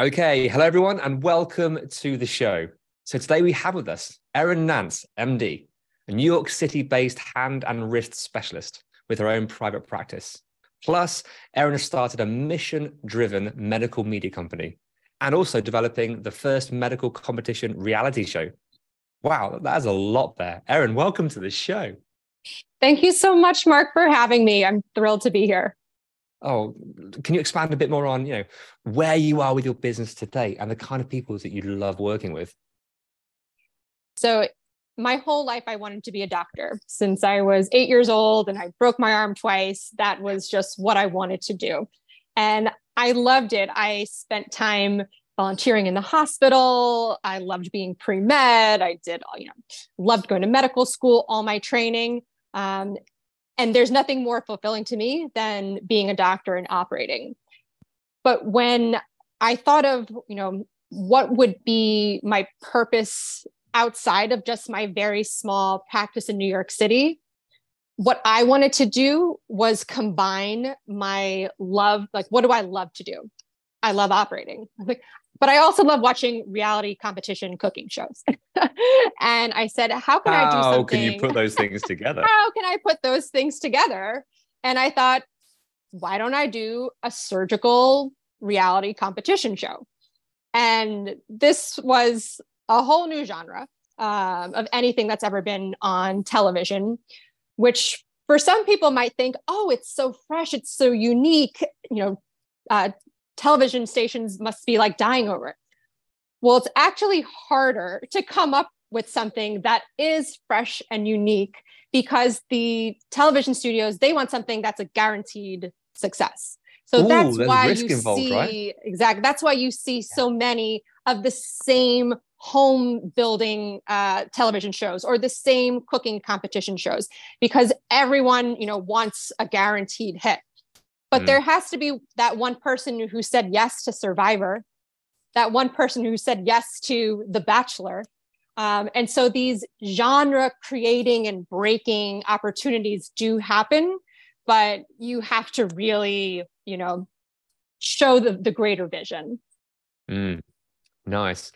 Okay, hello everyone, and welcome to the show. So today we have with us Erin Nance, MD, a New York City-based hand and wrist specialist with her own private practice. Plus, Erin has started a mission-driven medical media company and also developing the first medical competition reality show. Wow, that is a lot there. Erin, welcome to the show. Thank you so much, Mark, for having me. I'm thrilled to be here. Oh, can you expand a bit more on, you know, where you are with your business today and the kind of people that you love working with? So, my whole life, I wanted to be a doctor since I was eight years old and I broke my arm twice. That was just what I wanted to do. And I loved it. I spent time volunteering in the hospital. I loved being pre med. I did, all you know, loved going to medical school, all my training. Um, and there's nothing more fulfilling to me than being a doctor and operating. But when I thought of, you know, what would be my purpose outside of just my very small practice in New York City, what I wanted to do was combine my love, like, what do I love to do? I love operating. Like, but I also love watching reality competition cooking shows. and I said, how can I do something? How can you put those things together? how can I put those things together? And I thought, why don't I do a surgical reality competition show? And this was a whole new genre um, of anything that's ever been on television, which for some people might think, oh, it's so fresh, it's so unique. You know, uh, television stations must be like dying over it. Well, it's actually harder to come up with something that is fresh and unique because the television studios they want something that's a guaranteed success. So Ooh, that's why you involved, see right? exactly that's why you see so many of the same home building uh, television shows or the same cooking competition shows because everyone you know wants a guaranteed hit. But Mm. there has to be that one person who said yes to Survivor, that one person who said yes to The Bachelor. Um, and so these genre creating and breaking opportunities do happen, but you have to really, you know, show the, the greater vision. Mm, nice.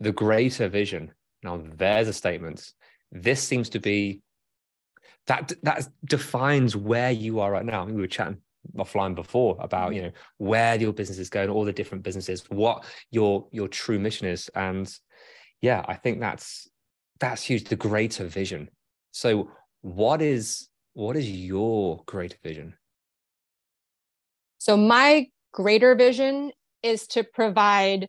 The greater vision. Now, there's a statement. This seems to be that that defines where you are right now. We were chatting offline before about mm-hmm. you know where your business is going, all the different businesses, what your your true mission is, and yeah, I think that's that's huge. The greater vision. So, what is what is your greater vision? So my greater vision is to provide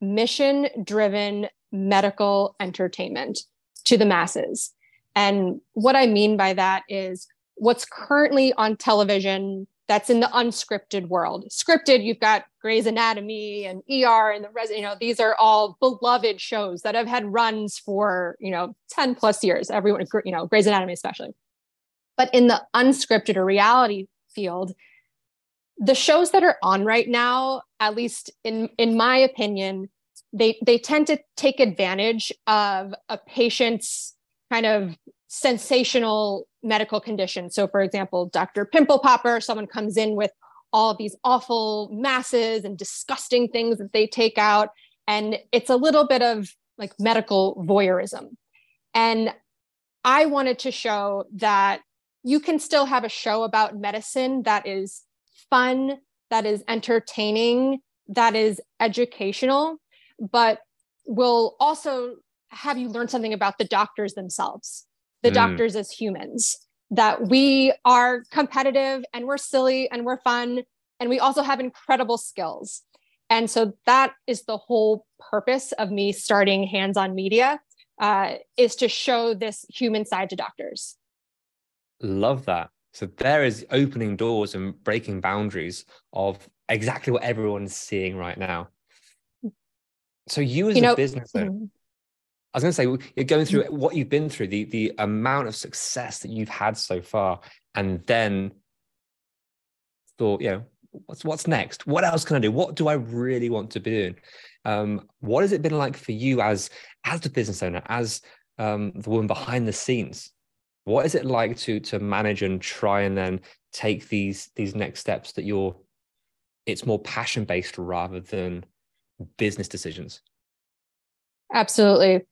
mission driven medical entertainment to the masses. And what I mean by that is what's currently on television that's in the unscripted world. Scripted, you've got Grey's Anatomy and ER and the res, you know, these are all beloved shows that have had runs for, you know, 10 plus years, everyone, you know, Grey's Anatomy especially. But in the unscripted or reality field, the shows that are on right now, at least in in my opinion, they they tend to take advantage of a patient's kind of sensational medical condition. So, for example, Dr. Pimple Popper, someone comes in with all of these awful masses and disgusting things that they take out, and it's a little bit of like medical voyeurism. And I wanted to show that you can still have a show about medicine that is fun, that is entertaining, that is educational, but will also have you learn something about the doctors themselves, the mm. doctors as humans, that we are competitive and we're silly and we're fun, and we also have incredible skills. And so that is the whole purpose of me starting Hands on Media uh, is to show this human side to doctors. Love that. So there is opening doors and breaking boundaries of exactly what everyone's seeing right now. So you as you a know, business owner, mm-hmm. I was going to say you're going through what you've been through, the the amount of success that you've had so far, and then thought, you know, what's what's next? What else can I do? What do I really want to be doing? Um, what has it been like for you as as the business owner, as um, the woman behind the scenes? What is it like to to manage and try and then take these these next steps that you're it's more passion based rather than business decisions? Absolutely.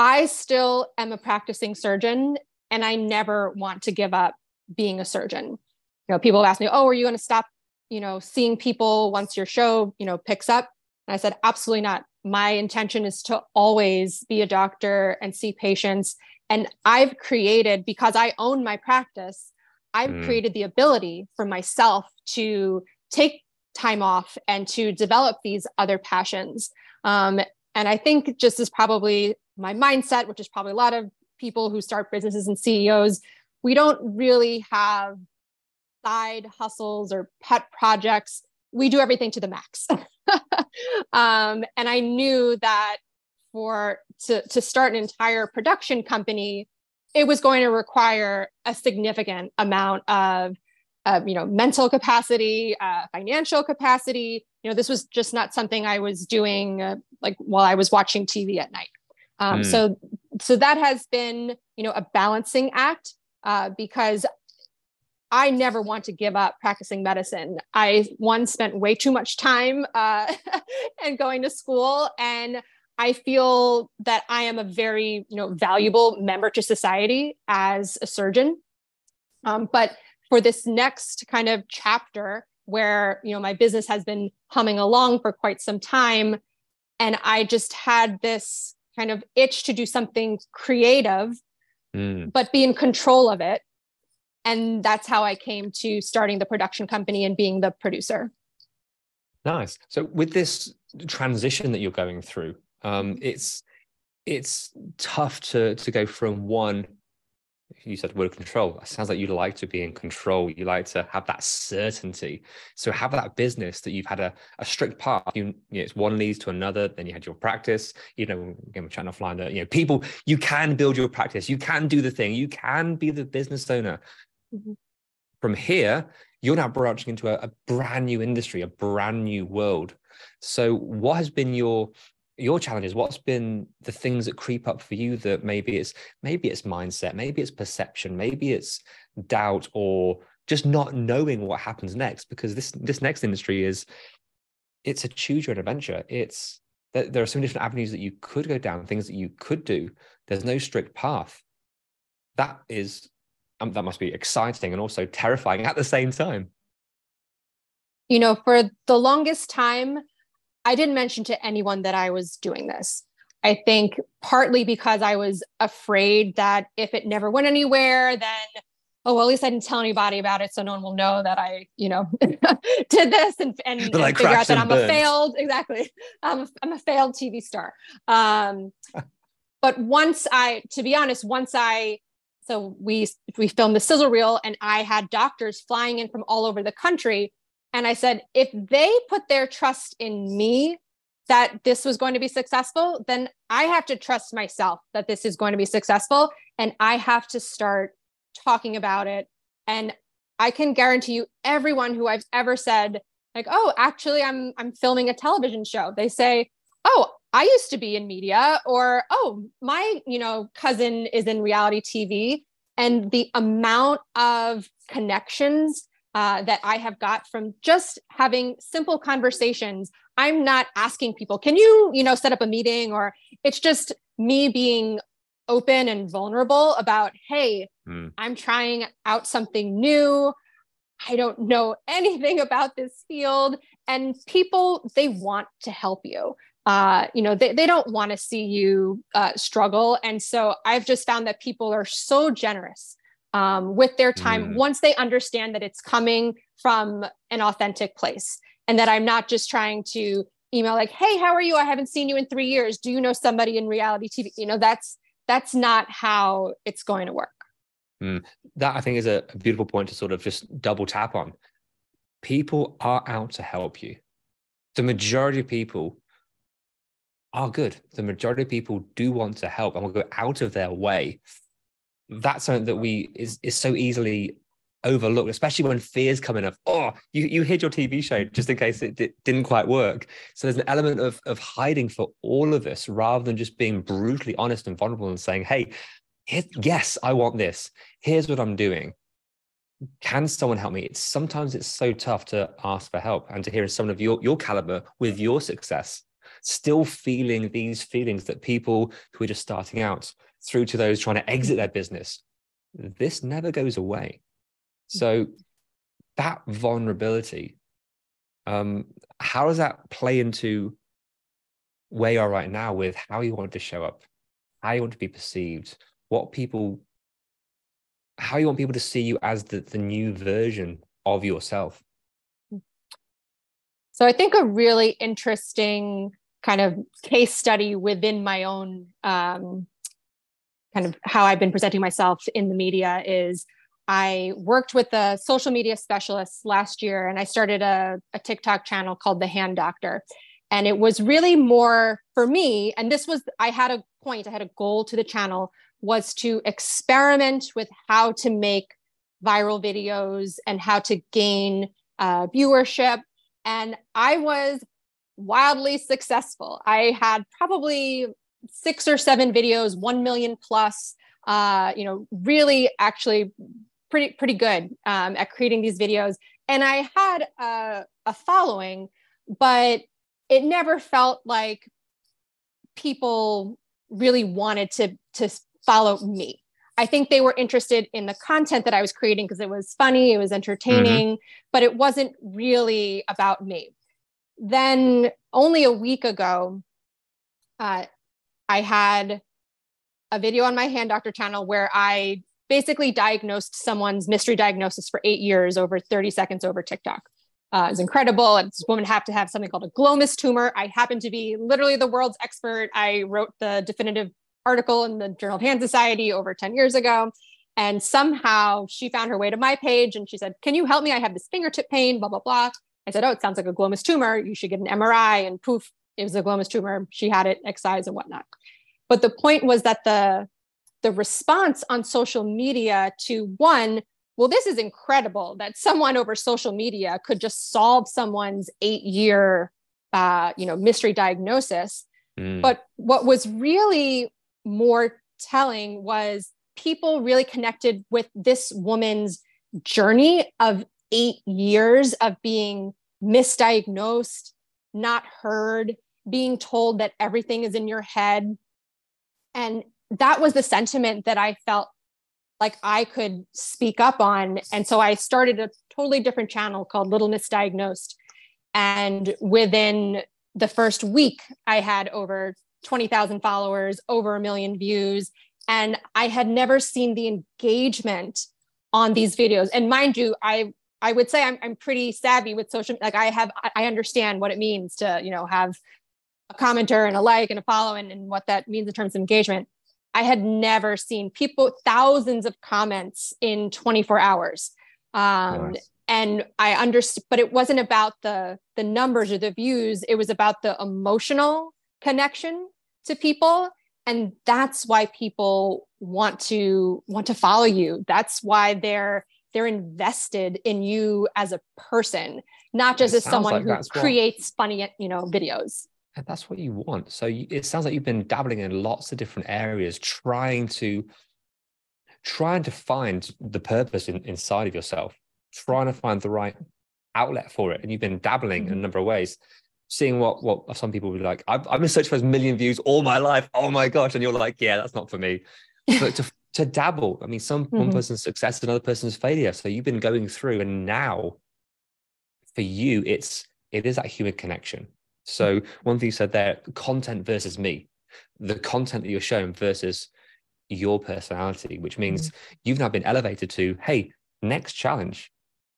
I still am a practicing surgeon and I never want to give up being a surgeon. You know, people ask me, "Oh, are you going to stop, you know, seeing people once your show, you know, picks up?" And I said, absolutely not. My intention is to always be a doctor and see patients. And I've created, because I own my practice, I've mm. created the ability for myself to take time off and to develop these other passions. Um, and I think just as probably my mindset, which is probably a lot of people who start businesses and CEOs, we don't really have side hustles or pet projects. We do everything to the max. um, and I knew that for to, to start an entire production company, it was going to require a significant amount of uh, you know mental capacity uh, financial capacity you know this was just not something i was doing uh, like while i was watching tv at night um, mm. so so that has been you know a balancing act uh, because I never want to give up practicing medicine. I one spent way too much time uh, and going to school, and I feel that I am a very you know valuable member to society as a surgeon. Um, but for this next kind of chapter, where you know my business has been humming along for quite some time, and I just had this kind of itch to do something creative, mm. but be in control of it. And that's how i came to starting the production company and being the producer. Nice. So with this transition that you're going through um, it's it's tough to to go from one you said word control. It sounds like you like to be in control. You like to have that certainty. So have that business that you've had a, a strict path. You, you know, it's one leads to another. Then you had your practice. You know again we're chatting offline that you know people you can build your practice. You can do the thing. You can be the business owner. Mm-hmm. From here, you're now branching into a, a brand new industry, a brand new world. So, what has been your your challenges what's been the things that creep up for you that maybe it's maybe it's mindset maybe it's perception maybe it's doubt or just not knowing what happens next? Because this this next industry is it's a choose your adventure. It's there are so many different avenues that you could go down things that you could do. There's no strict path. That is um, that must be exciting and also terrifying at the same time. You know, for the longest time, I didn't mention to anyone that I was doing this. I think partly because I was afraid that if it never went anywhere, then oh well, at least I didn't tell anybody about it, so no one will know that I, you know, did this and, and, and figure out that I'm burns. a failed exactly. I'm a, I'm a failed TV star. Um, but once I, to be honest, once I so we we filmed the sizzle reel, and I had doctors flying in from all over the country. And I said, if they put their trust in me that this was going to be successful, then I have to trust myself that this is going to be successful. And I have to start talking about it. And I can guarantee you, everyone who I've ever said, like, oh, actually, I'm I'm filming a television show, they say, oh, I used to be in media, or oh, my you know cousin is in reality TV, and the amount of connections uh, that I have got from just having simple conversations. I'm not asking people, can you you know set up a meeting, or it's just me being open and vulnerable about, hey, mm. I'm trying out something new. I don't know anything about this field. And people, they want to help you. Uh, you know, they, they don't want to see you uh, struggle. And so I've just found that people are so generous um, with their time mm. once they understand that it's coming from an authentic place and that I'm not just trying to email like, "Hey, how are you? I haven't seen you in 3 years. Do you know somebody in reality TV?" You know, that's that's not how it's going to work. Mm. That I think is a, a beautiful point to sort of just double tap on. People are out to help you. The majority of people are good. The majority of people do want to help and will go out of their way. That's something that we is is so easily overlooked, especially when fears come in of, oh, you, you hid your TV show just in case it d- didn't quite work. So there's an element of, of hiding for all of us rather than just being brutally honest and vulnerable and saying, hey, yes, I want this. Here's what I'm doing. Can someone help me? It's sometimes it's so tough to ask for help and to hear someone of your, your caliber with your success still feeling these feelings that people who are just starting out through to those trying to exit their business. This never goes away. So that vulnerability, um, how does that play into where you are right now with how you want to show up, how you want to be perceived, what people, how you want people to see you as the, the new version of yourself? So I think a really interesting kind of case study within my own um, kind of how I've been presenting myself in the media is I worked with a social media specialist last year and I started a, a TikTok channel called The Hand Doctor. And it was really more for me. And this was, I had a point, I had a goal to the channel was to experiment with how to make viral videos and how to gain uh, viewership. And I was wildly successful. I had probably six or seven videos, 1 million plus, uh, you know, really actually pretty pretty good um, at creating these videos. And i had a, a following but it never felt like people really wanted to to follow me. I think they were interested in the content that i was creating because it was funny it was entertaining mm-hmm. but it wasn't really about me. Then only a week ago uh, i had a video on my hand doctor channel where i basically diagnosed someone's mystery diagnosis for eight years over 30 seconds over TikTok. Uh, it's incredible. And this woman had to have something called a glomus tumor. I happen to be literally the world's expert. I wrote the definitive article in the Journal of Hand Society over 10 years ago. And somehow she found her way to my page and she said, Can you help me? I have this fingertip pain, blah, blah, blah. I said, Oh, it sounds like a glomus tumor. You should get an MRI. And poof, it was a glomus tumor. She had it excised and whatnot. But the point was that the the response on social media to one well this is incredible that someone over social media could just solve someone's eight year uh, you know mystery diagnosis mm. but what was really more telling was people really connected with this woman's journey of eight years of being misdiagnosed not heard being told that everything is in your head and that was the sentiment that I felt like I could speak up on. And so I started a totally different channel called Little Misdiagnosed. And within the first week, I had over 20,000 followers, over a million views. And I had never seen the engagement on these videos. And mind you, I I would say I'm, I'm pretty savvy with social like I have I understand what it means to, you know, have a commenter and a like and a follow and, and what that means in terms of engagement. I had never seen people, thousands of comments in 24 hours. Um, nice. And I understood, but it wasn't about the the numbers or the views. It was about the emotional connection to people, and that's why people want to want to follow you. That's why they're they're invested in you as a person, not just it as someone like who creates what... funny, you know, videos and that's what you want. So you, it sounds like you've been dabbling in lots of different areas, trying to trying to find the purpose in, inside of yourself, trying to find the right outlet for it. And you've been dabbling in a mm-hmm. number of ways, seeing what what some people would be like. I've, I've been searching for a million views all my life. Oh my gosh! And you're like, yeah, that's not for me. But to to dabble. I mean, some mm-hmm. one person's success is another person's failure. So you've been going through, and now for you, it's it is that human connection. So one thing you said there, content versus me, the content that you're showing versus your personality, which means mm-hmm. you've now been elevated to, hey, next challenge,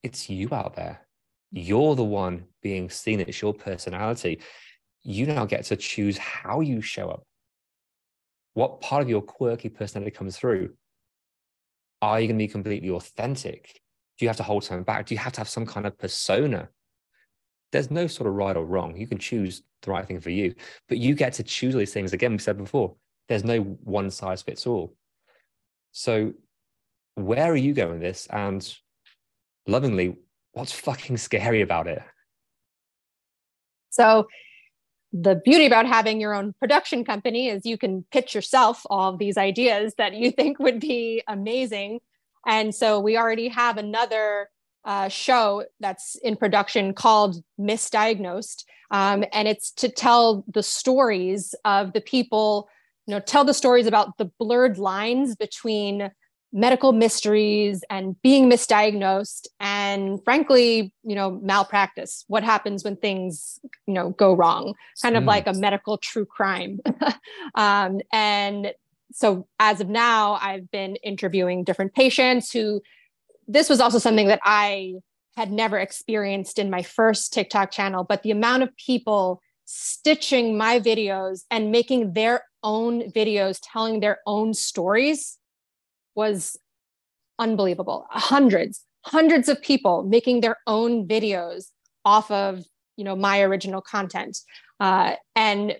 it's you out there. You're the one being seen. It's your personality. You now get to choose how you show up. What part of your quirky personality comes through? Are you going to be completely authentic? Do you have to hold something back? Do you have to have some kind of persona? There's no sort of right or wrong. You can choose the right thing for you, but you get to choose these things. Again, we said before, there's no one size fits all. So, where are you going with this? And lovingly, what's fucking scary about it? So, the beauty about having your own production company is you can pitch yourself all these ideas that you think would be amazing. And so, we already have another uh, show that's in production called Misdiagnosed. Um, and it's to tell the stories of the people, you know, tell the stories about the blurred lines between medical mysteries and being misdiagnosed and frankly you know malpractice what happens when things you know go wrong kind of mm. like a medical true crime um, and so as of now i've been interviewing different patients who this was also something that i had never experienced in my first tiktok channel but the amount of people stitching my videos and making their own videos telling their own stories was unbelievable. Hundreds, hundreds of people making their own videos off of you know my original content. Uh, and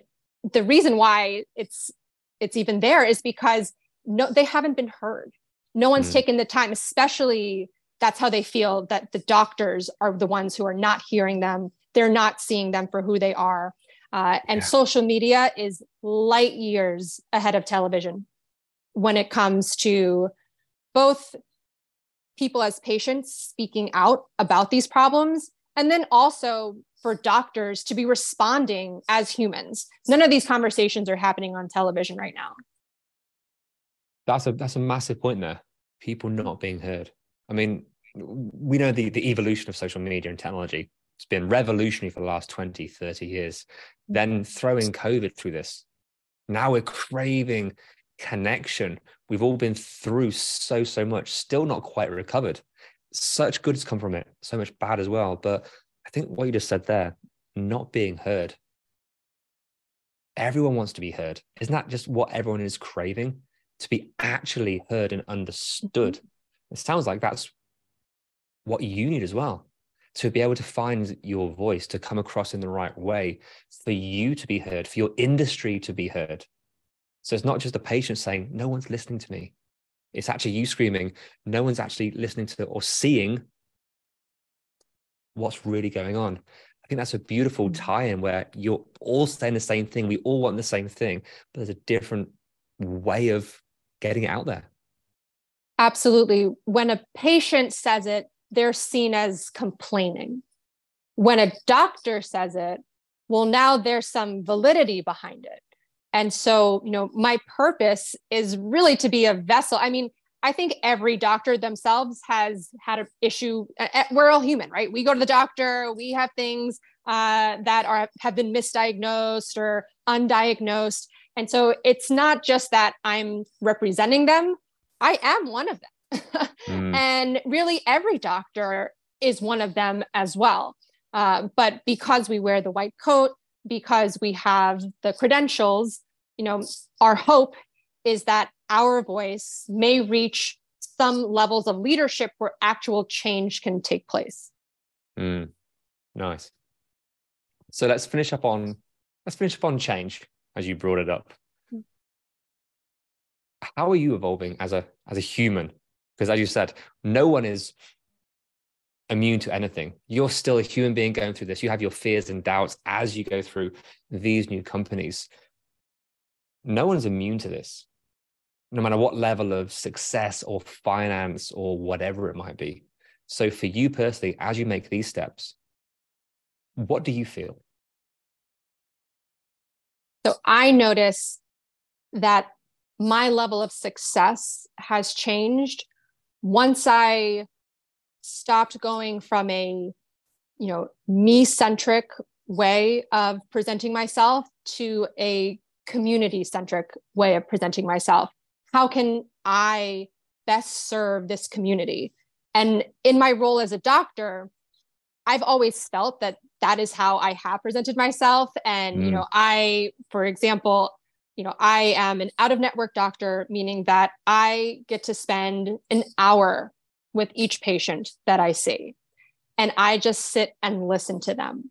the reason why it's it's even there is because no, they haven't been heard. No one's mm. taken the time, especially that's how they feel that the doctors are the ones who are not hearing them. They're not seeing them for who they are. Uh, and yeah. social media is light years ahead of television when it comes to both people as patients speaking out about these problems and then also for doctors to be responding as humans none of these conversations are happening on television right now that's a that's a massive point there people not being heard i mean we know the the evolution of social media and technology it's been revolutionary for the last 20 30 years then throwing covid through this now we're craving connection. We've all been through so, so much, still not quite recovered. Such good has come from it, so much bad as well. But I think what you just said there, not being heard. Everyone wants to be heard. Isn't that just what everyone is craving? To be actually heard and understood. Mm-hmm. It sounds like that's what you need as well to be able to find your voice, to come across in the right way, for you to be heard, for your industry to be heard. So it's not just the patient saying, no one's listening to me. It's actually you screaming, no one's actually listening to or seeing what's really going on. I think that's a beautiful mm. tie in where you're all saying the same thing. We all want the same thing, but there's a different way of getting it out there. Absolutely. When a patient says it, they're seen as complaining. When a doctor says it, well, now there's some validity behind it. And so, you know, my purpose is really to be a vessel. I mean, I think every doctor themselves has had an issue. We're all human, right? We go to the doctor, we have things uh, that are have been misdiagnosed or undiagnosed, and so it's not just that I'm representing them. I am one of them, mm. and really every doctor is one of them as well. Uh, but because we wear the white coat, because we have the credentials, you know, our hope is that our voice may reach some levels of leadership where actual change can take place. Mm, nice. So let's finish up on let's finish up on change as you brought it up. Hmm. How are you evolving as a as a human? Because as you said, no one is immune to anything. You're still a human being going through this. You have your fears and doubts as you go through these new companies. No one's immune to this, no matter what level of success or finance or whatever it might be. So, for you personally, as you make these steps, what do you feel? So, I notice that my level of success has changed once I stopped going from a you know me centric way of presenting myself to a community centric way of presenting myself. How can i best serve this community? And in my role as a doctor i've always felt that that is how i have presented myself. And mm. you know i for example you know i am an out of network doctor meaning that i get to spend an hour with each patient that i see. And i just sit and listen to them.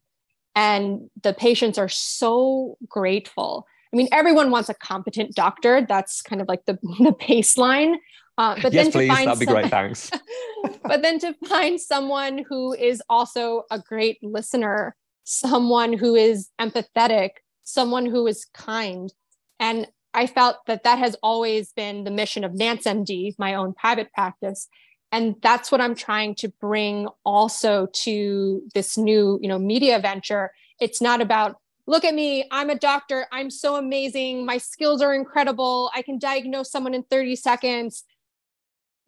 And the patients are so grateful. I mean everyone wants a competent doctor. That's kind of like the, the baseline uh, but yes, then please. That'd be great. Thanks. but then to find someone who is also a great listener, someone who is empathetic, someone who is kind, and I felt that that has always been the mission of Nance MD, my own private practice, and that's what i'm trying to bring also to this new you know media venture. It's not about look at me. I'm a doctor. I'm so amazing. My skills are incredible. I can diagnose someone in 30 seconds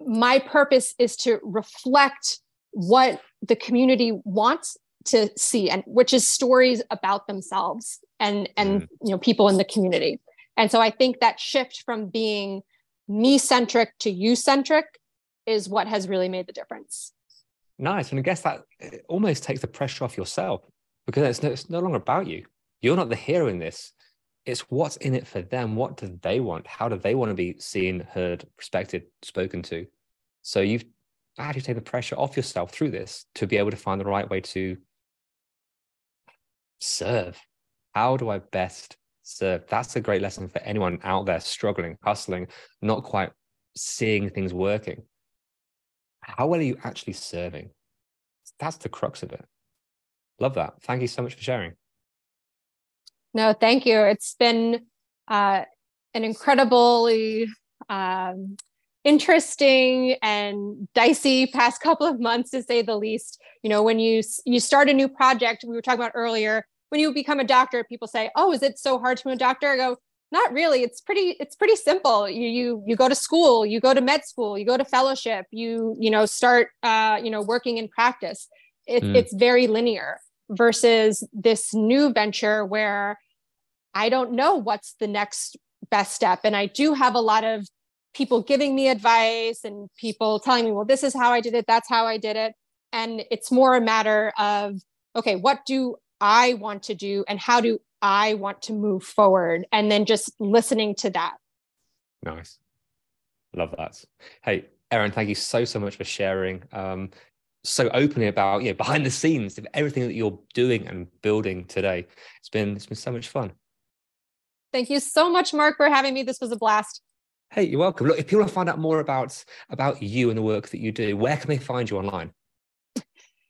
my purpose is to reflect what the community wants to see and which is stories about themselves and and mm. you know people in the community and so i think that shift from being me centric to you centric is what has really made the difference. Nice. And I guess that almost takes the pressure off yourself because it's no, it's no longer about you. You're not the hero in this. It's what's in it for them. What do they want? How do they want to be seen, heard, respected, spoken to? So you've actually taken the pressure off yourself through this to be able to find the right way to serve. How do I best serve? That's a great lesson for anyone out there struggling, hustling, not quite seeing things working how well are you actually serving? That's the crux of it. Love that. Thank you so much for sharing. No, thank you. It's been uh, an incredibly um, interesting and dicey past couple of months, to say the least. You know, when you you start a new project, we were talking about earlier. When you become a doctor, people say, "Oh, is it so hard to be a doctor?" I go, not really it's pretty it's pretty simple you you you go to school you go to med school you go to fellowship you you know start uh you know working in practice it, mm. it's very linear versus this new venture where i don't know what's the next best step and i do have a lot of people giving me advice and people telling me well this is how i did it that's how i did it and it's more a matter of okay what do i want to do and how do I want to move forward and then just listening to that. Nice. Love that. Hey, Erin, thank you so, so much for sharing um, so openly about you know, behind the scenes of everything that you're doing and building today. It's been it's been so much fun. Thank you so much, Mark, for having me. This was a blast. Hey, you're welcome. Look, if people want to find out more about about you and the work that you do, where can they find you online?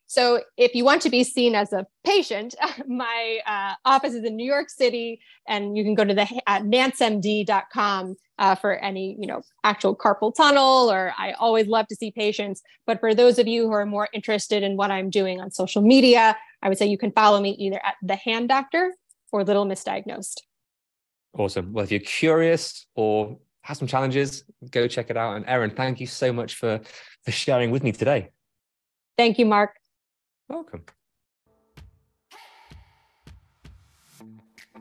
So if you want to be seen as a patient, my uh, office is in New York City, and you can go to the uh, nancemd.com uh, for any you know actual carpal tunnel. Or I always love to see patients. But for those of you who are more interested in what I'm doing on social media, I would say you can follow me either at the Hand Doctor or Little Misdiagnosed. Awesome. Well, if you're curious or have some challenges, go check it out. And Erin, thank you so much for for sharing with me today. Thank you, Mark. Welcome.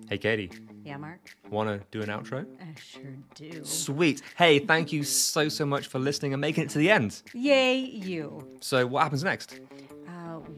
Hey, Katie. Yeah, Mark. Want to do an outro? I sure do. Sweet. Hey, thank you so, so much for listening and making it to the end. Yay, you. So, what happens next?